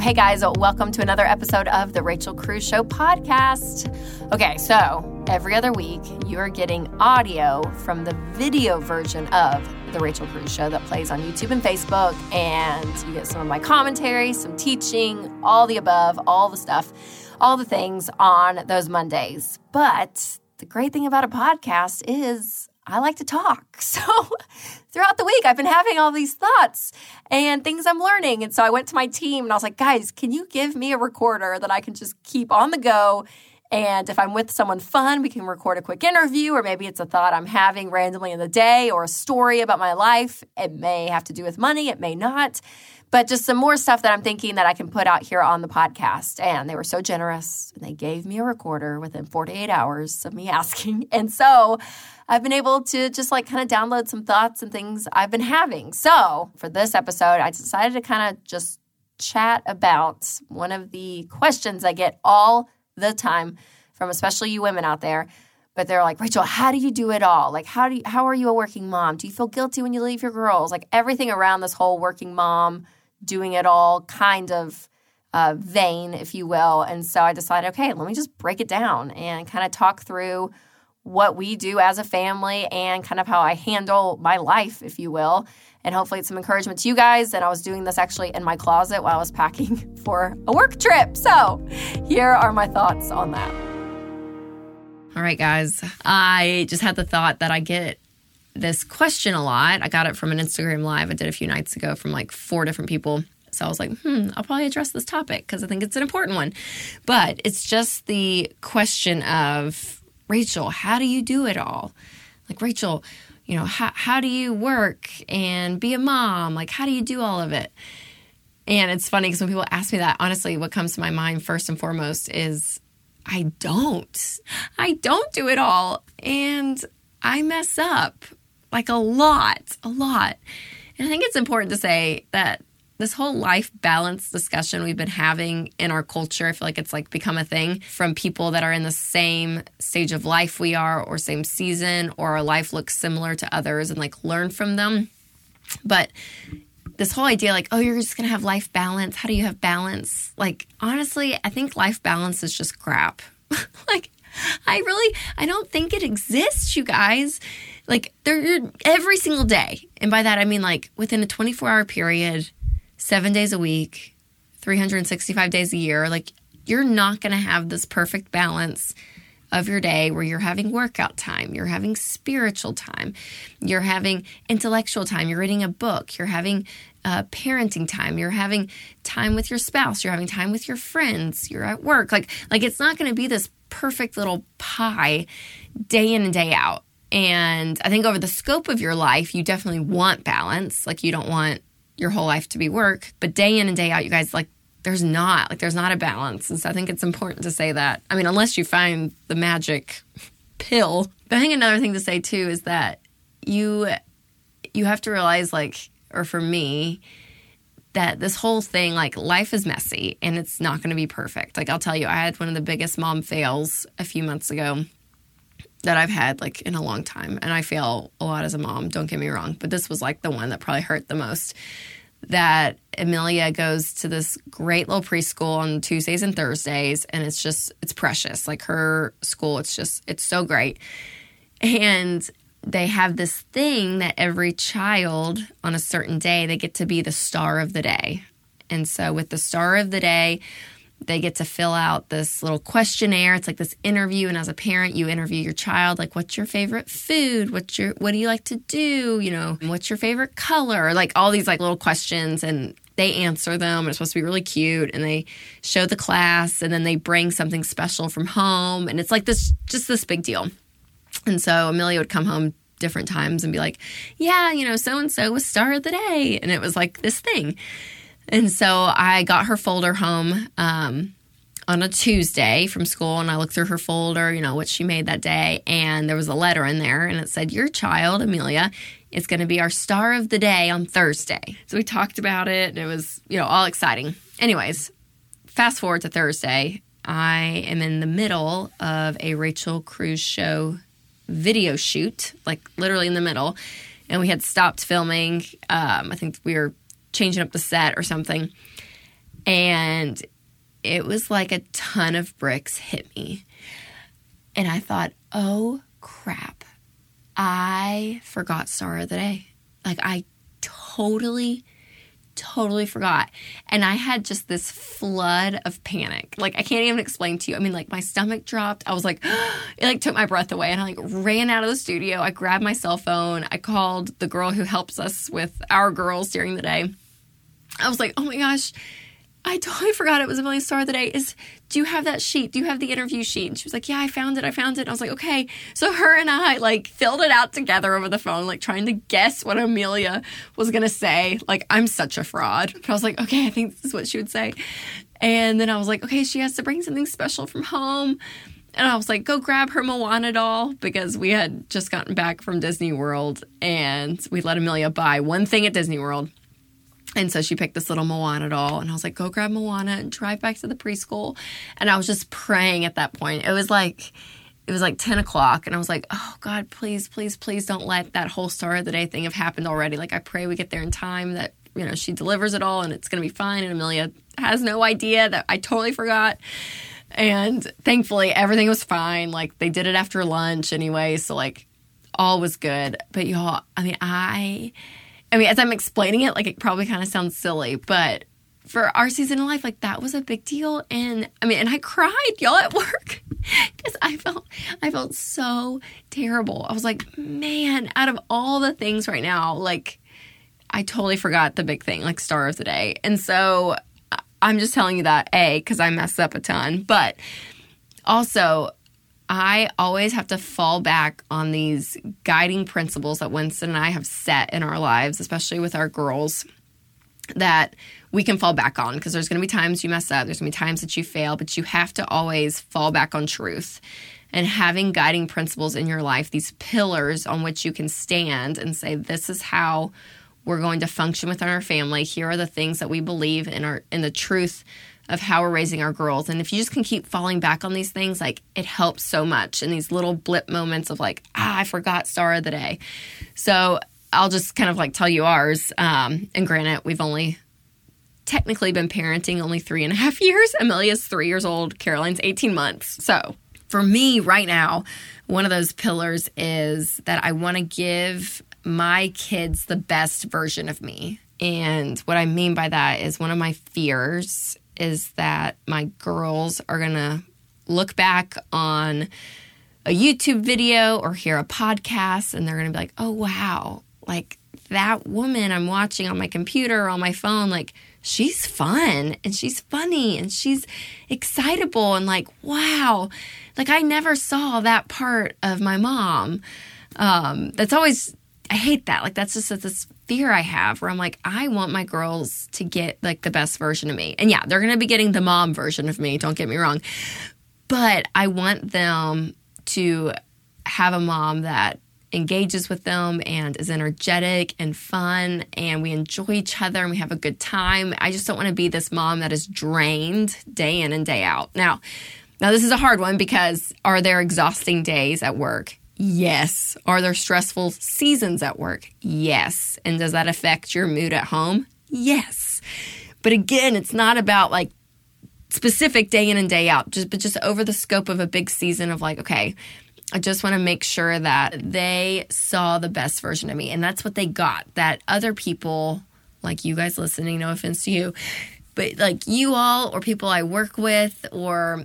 Hey guys, welcome to another episode of the Rachel Cruze Show podcast. Okay, so every other week you are getting audio from the video version of the Rachel Cruze Show that plays on YouTube and Facebook, and you get some of my commentary, some teaching, all the above, all the stuff, all the things on those Mondays. But the great thing about a podcast is I like to talk. So throughout the week, I've been having all these thoughts and things I'm learning. And so I went to my team and I was like, guys, can you give me a recorder that I can just keep on the go? And if I'm with someone fun, we can record a quick interview, or maybe it's a thought I'm having randomly in the day or a story about my life. It may have to do with money, it may not but just some more stuff that I'm thinking that I can put out here on the podcast. And they were so generous. And they gave me a recorder within 48 hours of me asking. And so I've been able to just like kind of download some thoughts and things I've been having. So for this episode, I decided to kind of just chat about one of the questions I get all the time from especially you women out there but they're like rachel how do you do it all like how do you, how are you a working mom do you feel guilty when you leave your girls like everything around this whole working mom doing it all kind of uh, vein, if you will. And so I decided, okay, let me just break it down and kind of talk through what we do as a family and kind of how I handle my life, if you will. And hopefully, it's some encouragement to you guys. And I was doing this actually in my closet while I was packing for a work trip. So, here are my thoughts on that. All right, guys. I just had the thought that I get this question a lot. I got it from an Instagram live I did a few nights ago from like four different people. So I was like, hmm, I'll probably address this topic because I think it's an important one. But it's just the question of Rachel, how do you do it all? Like, Rachel, you know, how, how do you work and be a mom? Like, how do you do all of it? And it's funny because when people ask me that, honestly, what comes to my mind first and foremost is I don't. I don't do it all. And I mess up like a lot, a lot. And I think it's important to say that this whole life balance discussion we've been having in our culture, I feel like it's like become a thing from people that are in the same stage of life we are, or same season, or our life looks similar to others and like learn from them. But this whole idea, like, oh, you're just gonna have life balance. How do you have balance? Like, honestly, I think life balance is just crap. like, I really, I don't think it exists, you guys. Like they're every single day. And by that I mean like within a 24-hour period, 7 days a week, 365 days a year, like you're not going to have this perfect balance of your day where you're having workout time, you're having spiritual time, you're having intellectual time, you're reading a book, you're having uh, parenting time, you're having time with your spouse, you're having time with your friends, you're at work. Like, like it's not going to be this perfect little pie day in and day out. And I think over the scope of your life, you definitely want balance. Like, you don't want your whole life to be work, but day in and day out, you guys, like, there's not, like, there's not a balance. And so I think it's important to say that. I mean, unless you find the magic pill. But I think another thing to say too is that you, you have to realize, like, or for me, that this whole thing, like life is messy and it's not going to be perfect. Like I'll tell you, I had one of the biggest mom fails a few months ago that I've had like in a long time. And I fail a lot as a mom, don't get me wrong. But this was like the one that probably hurt the most. That Amelia goes to this great little preschool on Tuesdays and Thursdays, and it's just, it's precious. Like her school, it's just, it's so great. And they have this thing that every child on a certain day, they get to be the star of the day. And so with the star of the day, they get to fill out this little questionnaire. It's like this interview, and as a parent, you interview your child, like, "What's your favorite food? What's your what do you like to do? You know, what's your favorite color?" Like all these like little questions, and they answer them. It's supposed to be really cute, and they show the class, and then they bring something special from home, and it's like this, just this big deal. And so Amelia would come home different times and be like, "Yeah, you know, so and so was star of the day," and it was like this thing. And so I got her folder home um, on a Tuesday from school, and I looked through her folder, you know, what she made that day, and there was a letter in there, and it said, Your child, Amelia, is going to be our star of the day on Thursday. So we talked about it, and it was, you know, all exciting. Anyways, fast forward to Thursday. I am in the middle of a Rachel Cruze show video shoot, like literally in the middle. And we had stopped filming. Um, I think we were changing up the set or something. And it was like a ton of bricks hit me. And I thought, oh crap, I forgot Star of the Day. Like, I totally, totally forgot. And I had just this flood of panic. Like, I can't even explain to you. I mean, like, my stomach dropped. I was like, it like took my breath away. And I like ran out of the studio. I grabbed my cell phone. I called the girl who helps us with our girls during the day. I was like, oh my gosh I totally forgot it was Amelia star the day. Is do you have that sheet? Do you have the interview sheet? And she was like, Yeah, I found it. I found it. And I was like, Okay. So her and I like filled it out together over the phone, like trying to guess what Amelia was gonna say. Like, I'm such a fraud. But I was like, Okay, I think this is what she would say. And then I was like, Okay, she has to bring something special from home. And I was like, go grab her Moana doll because we had just gotten back from Disney World and we let Amelia buy one thing at Disney World and so she picked this little Moana doll, and I was like, go grab Moana and drive back to the preschool. And I was just praying at that point. It was like, it was like 10 o'clock, and I was like, oh God, please, please, please don't let that whole Star of the Day thing have happened already. Like, I pray we get there in time, that, you know, she delivers it all and it's going to be fine. And Amelia has no idea that I totally forgot. And thankfully, everything was fine. Like, they did it after lunch anyway. So, like, all was good. But y'all, I mean, I I mean, as I'm explaining it, like it probably kind of sounds silly, but for our season of life, like that was a big deal. And I mean, and I cried, y'all, at work because I felt I felt so terrible. I was like, man, out of all the things right now, like I totally forgot the big thing, like star of the day. And so I'm just telling you that a because I messed up a ton, but also I always have to fall back on these guiding principles that Winston and I have set in our lives, especially with our girls, that we can fall back on because there's going to be times you mess up, there's going to be times that you fail, but you have to always fall back on truth. And having guiding principles in your life, these pillars on which you can stand and say, this is how we're going to function within our family. Here are the things that we believe in our in the truth of how we're raising our girls. And if you just can keep falling back on these things, like it helps so much in these little blip moments of like, ah, I forgot star of the day. So I'll just kind of like tell you ours. Um, and granted, we've only technically been parenting only three and a half years. Amelia's three years old, Caroline's 18 months. So for me right now, one of those pillars is that I want to give my kids the best version of me. And what I mean by that is one of my fears is that my girls are going to look back on a YouTube video or hear a podcast and they're going to be like, oh, wow, like that woman I'm watching on my computer or on my phone, like she's fun and she's funny and she's excitable and like, wow, like I never saw that part of my mom. Um, that's always, I hate that. Like that's just this fear I have where I'm like, I want my girls to get like the best version of me. And yeah, they're going to be getting the mom version of me, don't get me wrong. But I want them to have a mom that engages with them and is energetic and fun and we enjoy each other and we have a good time. I just don't want to be this mom that is drained day in and day out. Now, now this is a hard one because are there exhausting days at work? Yes. Are there stressful seasons at work? Yes. And does that affect your mood at home? Yes. But again, it's not about like specific day in and day out, just but just over the scope of a big season of like, okay, I just want to make sure that they saw the best version of me. And that's what they got. That other people, like you guys listening, no offense to you, but like you all or people I work with or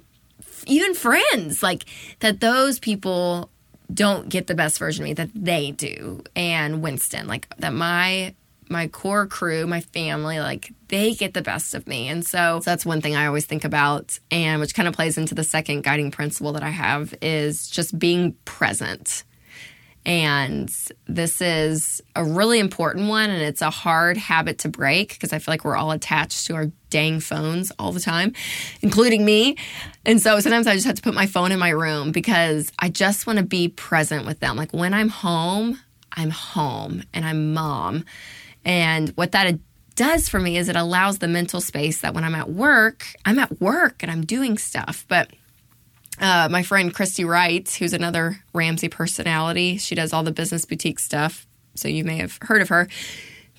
even friends, like that those people don't get the best version of me that they do. And Winston like that my my core crew my family like they get the best of me. And so, so that's one thing I always think about and which kind of plays into the second guiding principle that I have is just being present. And this is a really important one, and it's a hard habit to break because I feel like we're all attached to our dang phones all the time, including me. And so sometimes I just have to put my phone in my room because I just want to be present with them. Like when I'm home, I'm home and I'm mom. And what that does for me is it allows the mental space that when I'm at work, I'm at work and I'm doing stuff. But uh, my friend Christy Wright, who's another Ramsey personality, she does all the business boutique stuff. So you may have heard of her.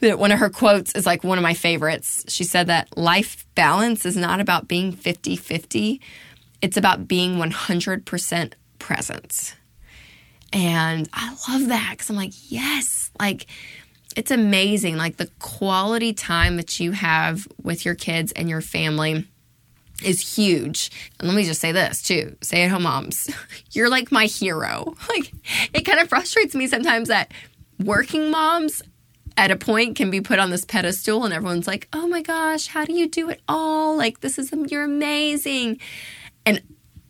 that one of her quotes is like one of my favorites. She said that life balance is not about being 50 50, it's about being 100% present. And I love that because I'm like, yes, like it's amazing. Like the quality time that you have with your kids and your family is huge. And let me just say this too stay at home moms, you're like my hero. Like it kind of frustrates me sometimes that working moms at a point can be put on this pedestal and everyone's like, oh my gosh, how do you do it all? Like, this is, you're amazing. And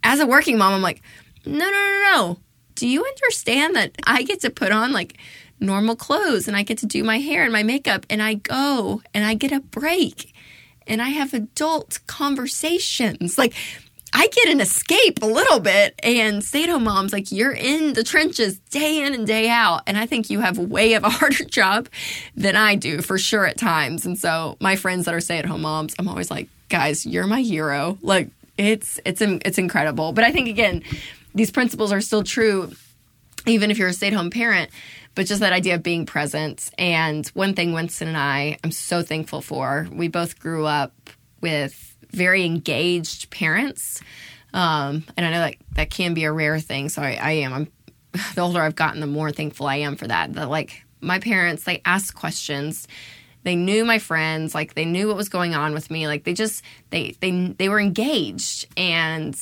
as a working mom, I'm like, no, no, no, no. Do you understand that I get to put on like normal clothes and I get to do my hair and my makeup and I go and I get a break and I have adult conversations? Like, I get an escape a little bit. And stay at home moms, like you're in the trenches day in and day out. And I think you have way of a harder job than I do for sure at times. And so my friends that are stay at home moms, I'm always like, guys, you're my hero. Like it's it's it's incredible. But I think again, these principles are still true even if you're a stay at home parent but just that idea of being present. And one thing Winston and I, I'm so thankful for, we both grew up with very engaged parents. Um, and I know that that can be a rare thing. So I, I am. I'm the older I've gotten, the more thankful I am for that. That like my parents, they asked questions. They knew my friends, like they knew what was going on with me. Like they just they they they were engaged, and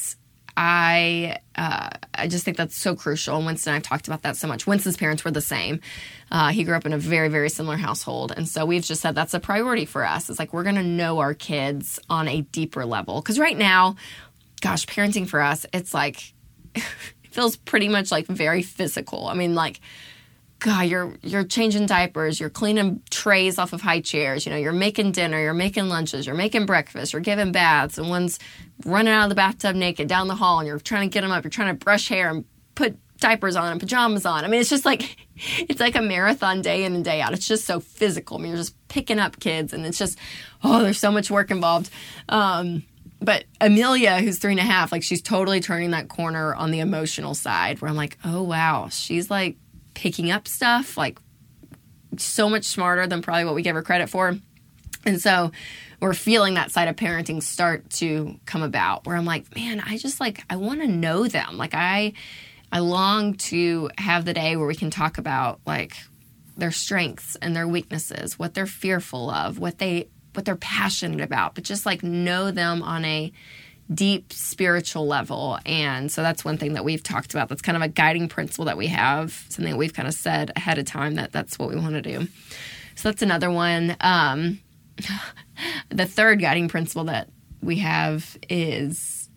I uh, I just think that's so crucial. And Winston and I've talked about that so much. Winston's parents were the same. Uh, he grew up in a very very similar household, and so we've just said that's a priority for us. It's like we're going to know our kids on a deeper level because right now, gosh, parenting for us, it's like it feels pretty much like very physical. I mean, like God, you're you're changing diapers, you're cleaning trays off of high chairs, you know, you're making dinner, you're making lunches, you're making breakfast, you're giving baths, and one's running out of the bathtub naked down the hall, and you're trying to get them up, you're trying to brush hair and put diapers on and pajamas on. I mean, it's just like it's like a marathon day in and day out. It's just so physical. I mean, you're just picking up kids, and it's just oh, there's so much work involved. Um, but Amelia, who's three and a half, like she's totally turning that corner on the emotional side, where I'm like, oh wow, she's like picking up stuff like so much smarter than probably what we give her credit for. And so we're feeling that side of parenting start to come about where I'm like, man, I just like I want to know them. Like I I long to have the day where we can talk about like their strengths and their weaknesses, what they're fearful of, what they what they're passionate about, but just like know them on a deep spiritual level. And so that's one thing that we've talked about. That's kind of a guiding principle that we have, something that we've kind of said ahead of time that that's what we want to do. So that's another one. Um, the third guiding principle that we have is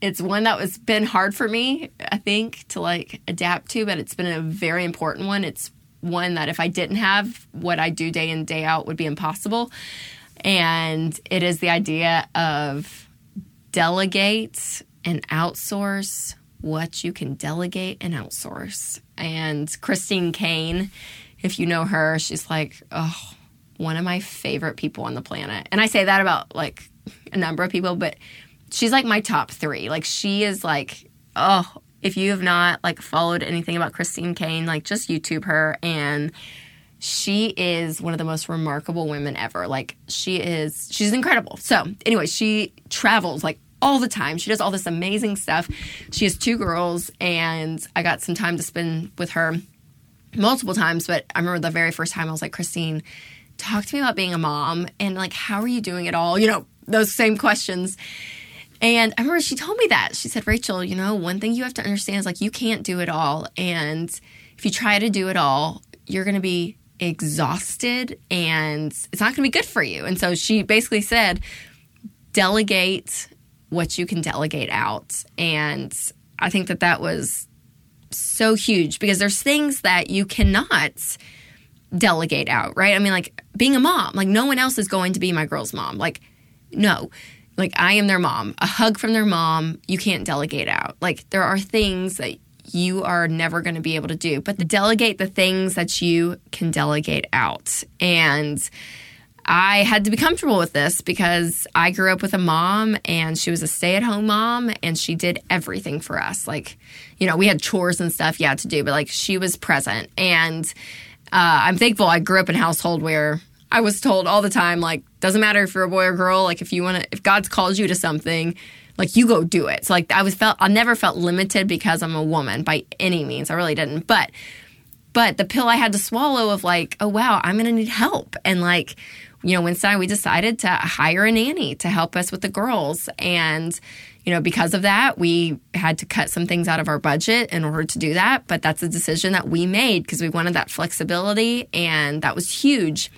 it's one that was been hard for me, I think, to like adapt to, but it's been a very important one. It's one that if I didn't have what I do day in, day out would be impossible. And it is the idea of delegate and outsource what you can delegate and outsource. And Christine Kane, if you know her, she's like, oh, one of my favorite people on the planet. And I say that about like a number of people, but she's like my top three. Like she is like, oh, if you have not like followed anything about Christine Kane, like just YouTube her and she is one of the most remarkable women ever. Like she is she's incredible. So, anyway, she travels like all the time. She does all this amazing stuff. She has two girls, and I got some time to spend with her multiple times. But I remember the very first time I was like, Christine, talk to me about being a mom and like, how are you doing it all? You know, those same questions. And I remember she told me that. She said, Rachel, you know, one thing you have to understand is like, you can't do it all. And if you try to do it all, you're going to be exhausted and it's not going to be good for you. And so she basically said, delegate what you can delegate out. And I think that that was so huge because there's things that you cannot delegate out, right? I mean, like being a mom, like no one else is going to be my girl's mom. Like, no, like I am their mom. A hug from their mom, you can't delegate out. Like, there are things that you are never going to be able to do, but delegate the things that you can delegate out. And I had to be comfortable with this because I grew up with a mom and she was a stay at home mom and she did everything for us. Like, you know, we had chores and stuff, yeah, to do, but like she was present. And uh, I'm thankful I grew up in a household where I was told all the time, like, doesn't matter if you're a boy or girl, like, if you want to, if God's called you to something, like, you go do it. So, like, I was felt, I never felt limited because I'm a woman by any means. I really didn't. But, but the pill I had to swallow of like, oh, wow, I'm to need help. And like, you know, Winston we decided to hire a nanny to help us with the girls. And, you know, because of that, we had to cut some things out of our budget in order to do that. But that's a decision that we made because we wanted that flexibility. And that was huge.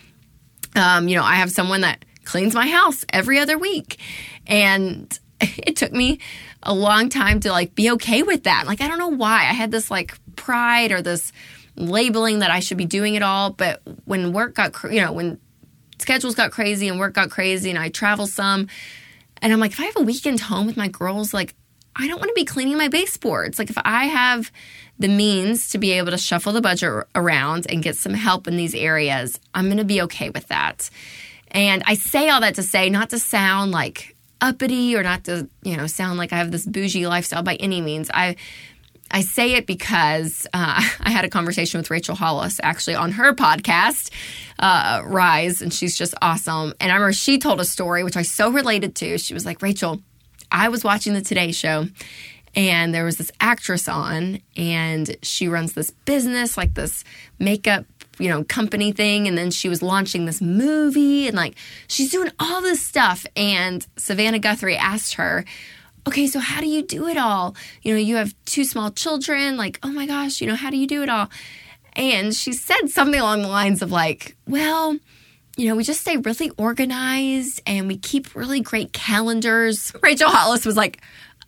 Um, you know, I have someone that cleans my house every other week. And it took me a long time to like be okay with that. Like, I don't know why. I had this like pride or this labeling that I should be doing it all. But when work got, you know, when schedules got crazy and work got crazy and I travel some, and I'm like, if I have a weekend home with my girls, like, I don't want to be cleaning my baseboards. Like, if I have the means to be able to shuffle the budget around and get some help in these areas, I'm going to be okay with that. And I say all that to say, not to sound like uppity or not to, you know, sound like I have this bougie lifestyle by any means. I I say it because uh, I had a conversation with Rachel Hollis actually on her podcast, uh, Rise, and she's just awesome. And I remember she told a story which I so related to. She was like, Rachel, I was watching the Today Show and there was this actress on and she runs this business, like this makeup you know company thing and then she was launching this movie and like she's doing all this stuff and savannah guthrie asked her okay, so how do you do it all? You know, you have two small children. Like, oh my gosh, you know, how do you do it all? And she said something along the lines of, like, well, you know, we just stay really organized and we keep really great calendars. Rachel Hollis was like,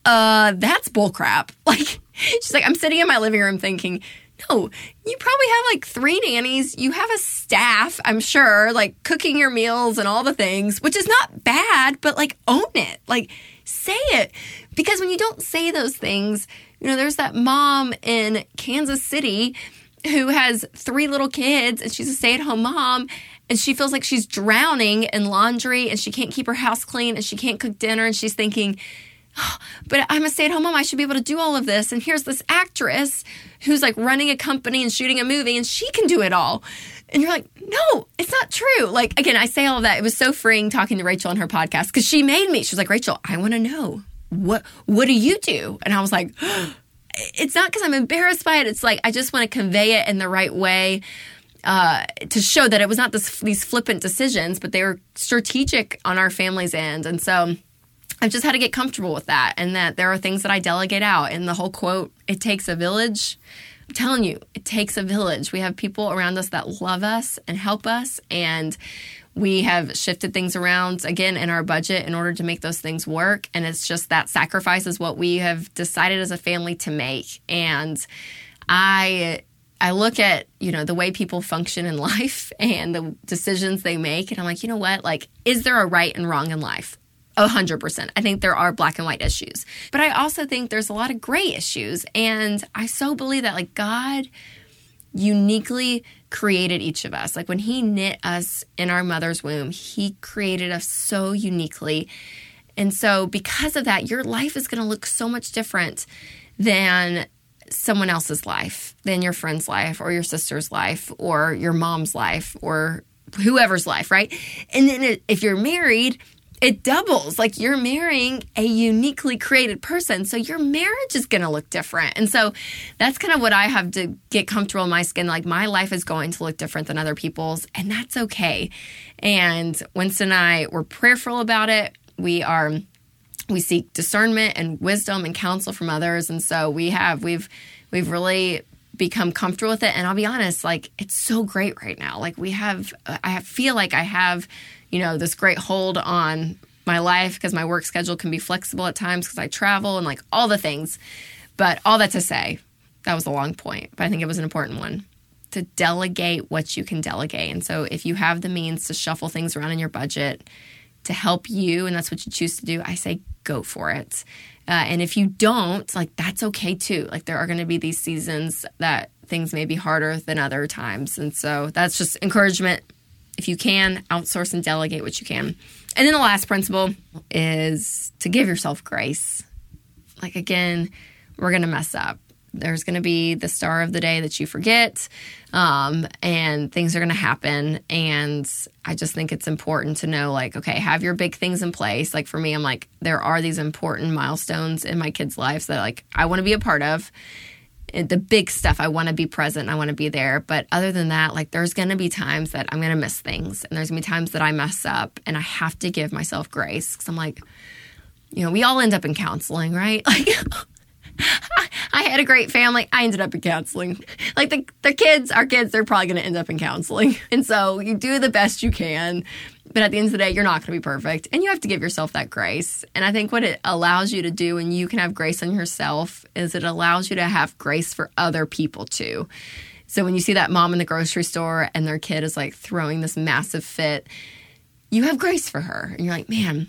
uh, that's bullcrap. Like, she's like, I'm sitting in my living room thinking, no, you probably have like three nannies. You have a staff, I'm sure, like cooking your meals and all the things, which is not bad, but like own it. Like, say it. Because when you don't say those things, you know, there's that mom in Kansas City who has three little kids and she's a stay at home mom and she feels like she's drowning in laundry and she can't keep her house clean and she can't cook dinner and she's thinking, oh, but I'm a stay at home mom. I should be able to do all of this. And here's this actress who's like running a company and shooting a movie and she can do it all. And you're like, no, it's not true. Like, again, I say all that. It was so freeing talking to Rachel on her podcast because she made me. She was like, Rachel, I want to know what what do you do? And I was like, it's not because I'm embarrassed by it. It's like I just want to convey it in the right way uh, to show that it was not this, these flippant decisions, but they were strategic on our family's end. And so I've just had to get comfortable with that, and that there are things that I delegate out. And the whole quote, "It takes a village." I'm telling you, it takes a village. We have people around us that love us and help us, and we have shifted things around again in our budget in order to make those things work. And it's just that sacrifice is what we have decided as a family to make. And I I look at, you know, the way people function in life and the decisions they make and I'm like, you know what? Like is there a right and wrong in life? 100%. I think there are black and white issues. But I also think there's a lot of gray issues. And I so believe that, like, God uniquely created each of us. Like, when He knit us in our mother's womb, He created us so uniquely. And so, because of that, your life is going to look so much different than someone else's life, than your friend's life, or your sister's life, or your mom's life, or whoever's life, right? And then if you're married, it doubles. Like you're marrying a uniquely created person. So your marriage is going to look different. And so that's kind of what I have to get comfortable in my skin. Like my life is going to look different than other people's, and that's okay. And Winston and I were prayerful about it. We are, we seek discernment and wisdom and counsel from others. And so we have, we've, we've really become comfortable with it. And I'll be honest, like it's so great right now. Like we have, I feel like I have you know, this great hold on my life because my work schedule can be flexible at times because I travel and like all the things. But all that to say, that was a long point, but I think it was an important one to delegate what you can delegate. And so if you have the means to shuffle things around in your budget to help you, and that's what you choose to do, I say go for it. Uh, and if you don't, like that's okay too. Like there are going to be these seasons that things may be harder than other times. And so that's just encouragement if you can, outsource and delegate what you can. And then the last principle is to give yourself grace. Like, again, we're going to mess up. there's going to be the star of the day that you forget, um, and things are going to happen. And I just think it's important to know, like, okay, have your big things in place. Like for me, I'm like, there are these important milestones in my kids' lives that like I want to be a part of. Eh, the big stuff, I want to be present, I want to be there. But other than that, like, there's going to be times that I'm going to miss things, and there's going to be times that I mess up, and I have to give myself grace because I'm like, you know, we all end up in counseling, right? Like, I had a great family. I ended up in counseling. Like the, the kids, our kids, they're probably going to end up in counseling. And so you do the best you can. But at the end of the day, you're not going to be perfect. And you have to give yourself that grace. And I think what it allows you to do when you can have grace on yourself is it allows you to have grace for other people too. So when you see that mom in the grocery store and their kid is like throwing this massive fit, you have grace for her. And you're like, man,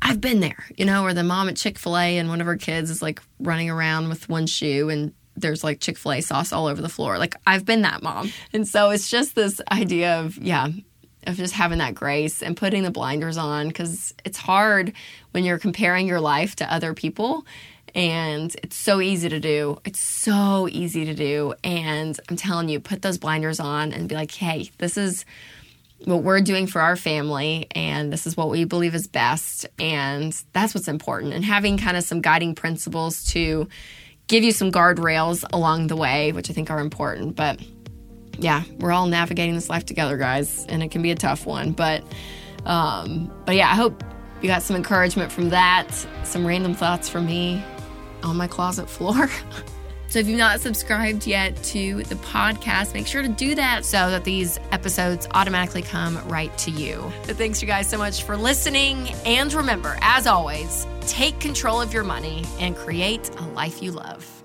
I've been there, you know, or the mom at Chick fil A and one of her kids is like running around with one shoe and there's like Chick fil A sauce all over the floor. Like, I've been that mom. And so it's just this idea of, yeah, of just having that grace and putting the blinders on because it's hard when you're comparing your life to other people. And it's so easy to do. It's so easy to do. And I'm telling you, put those blinders on and be like, hey, this is what we're doing for our family and this is what we believe is best and that's what's important and having kind of some guiding principles to give you some guardrails along the way which i think are important but yeah we're all navigating this life together guys and it can be a tough one but um but yeah i hope you got some encouragement from that some random thoughts from me on my closet floor So if you've not subscribed yet to the podcast, make sure to do that so that these episodes automatically come right to you. But thanks you guys so much for listening. And remember, as always, take control of your money and create a life you love.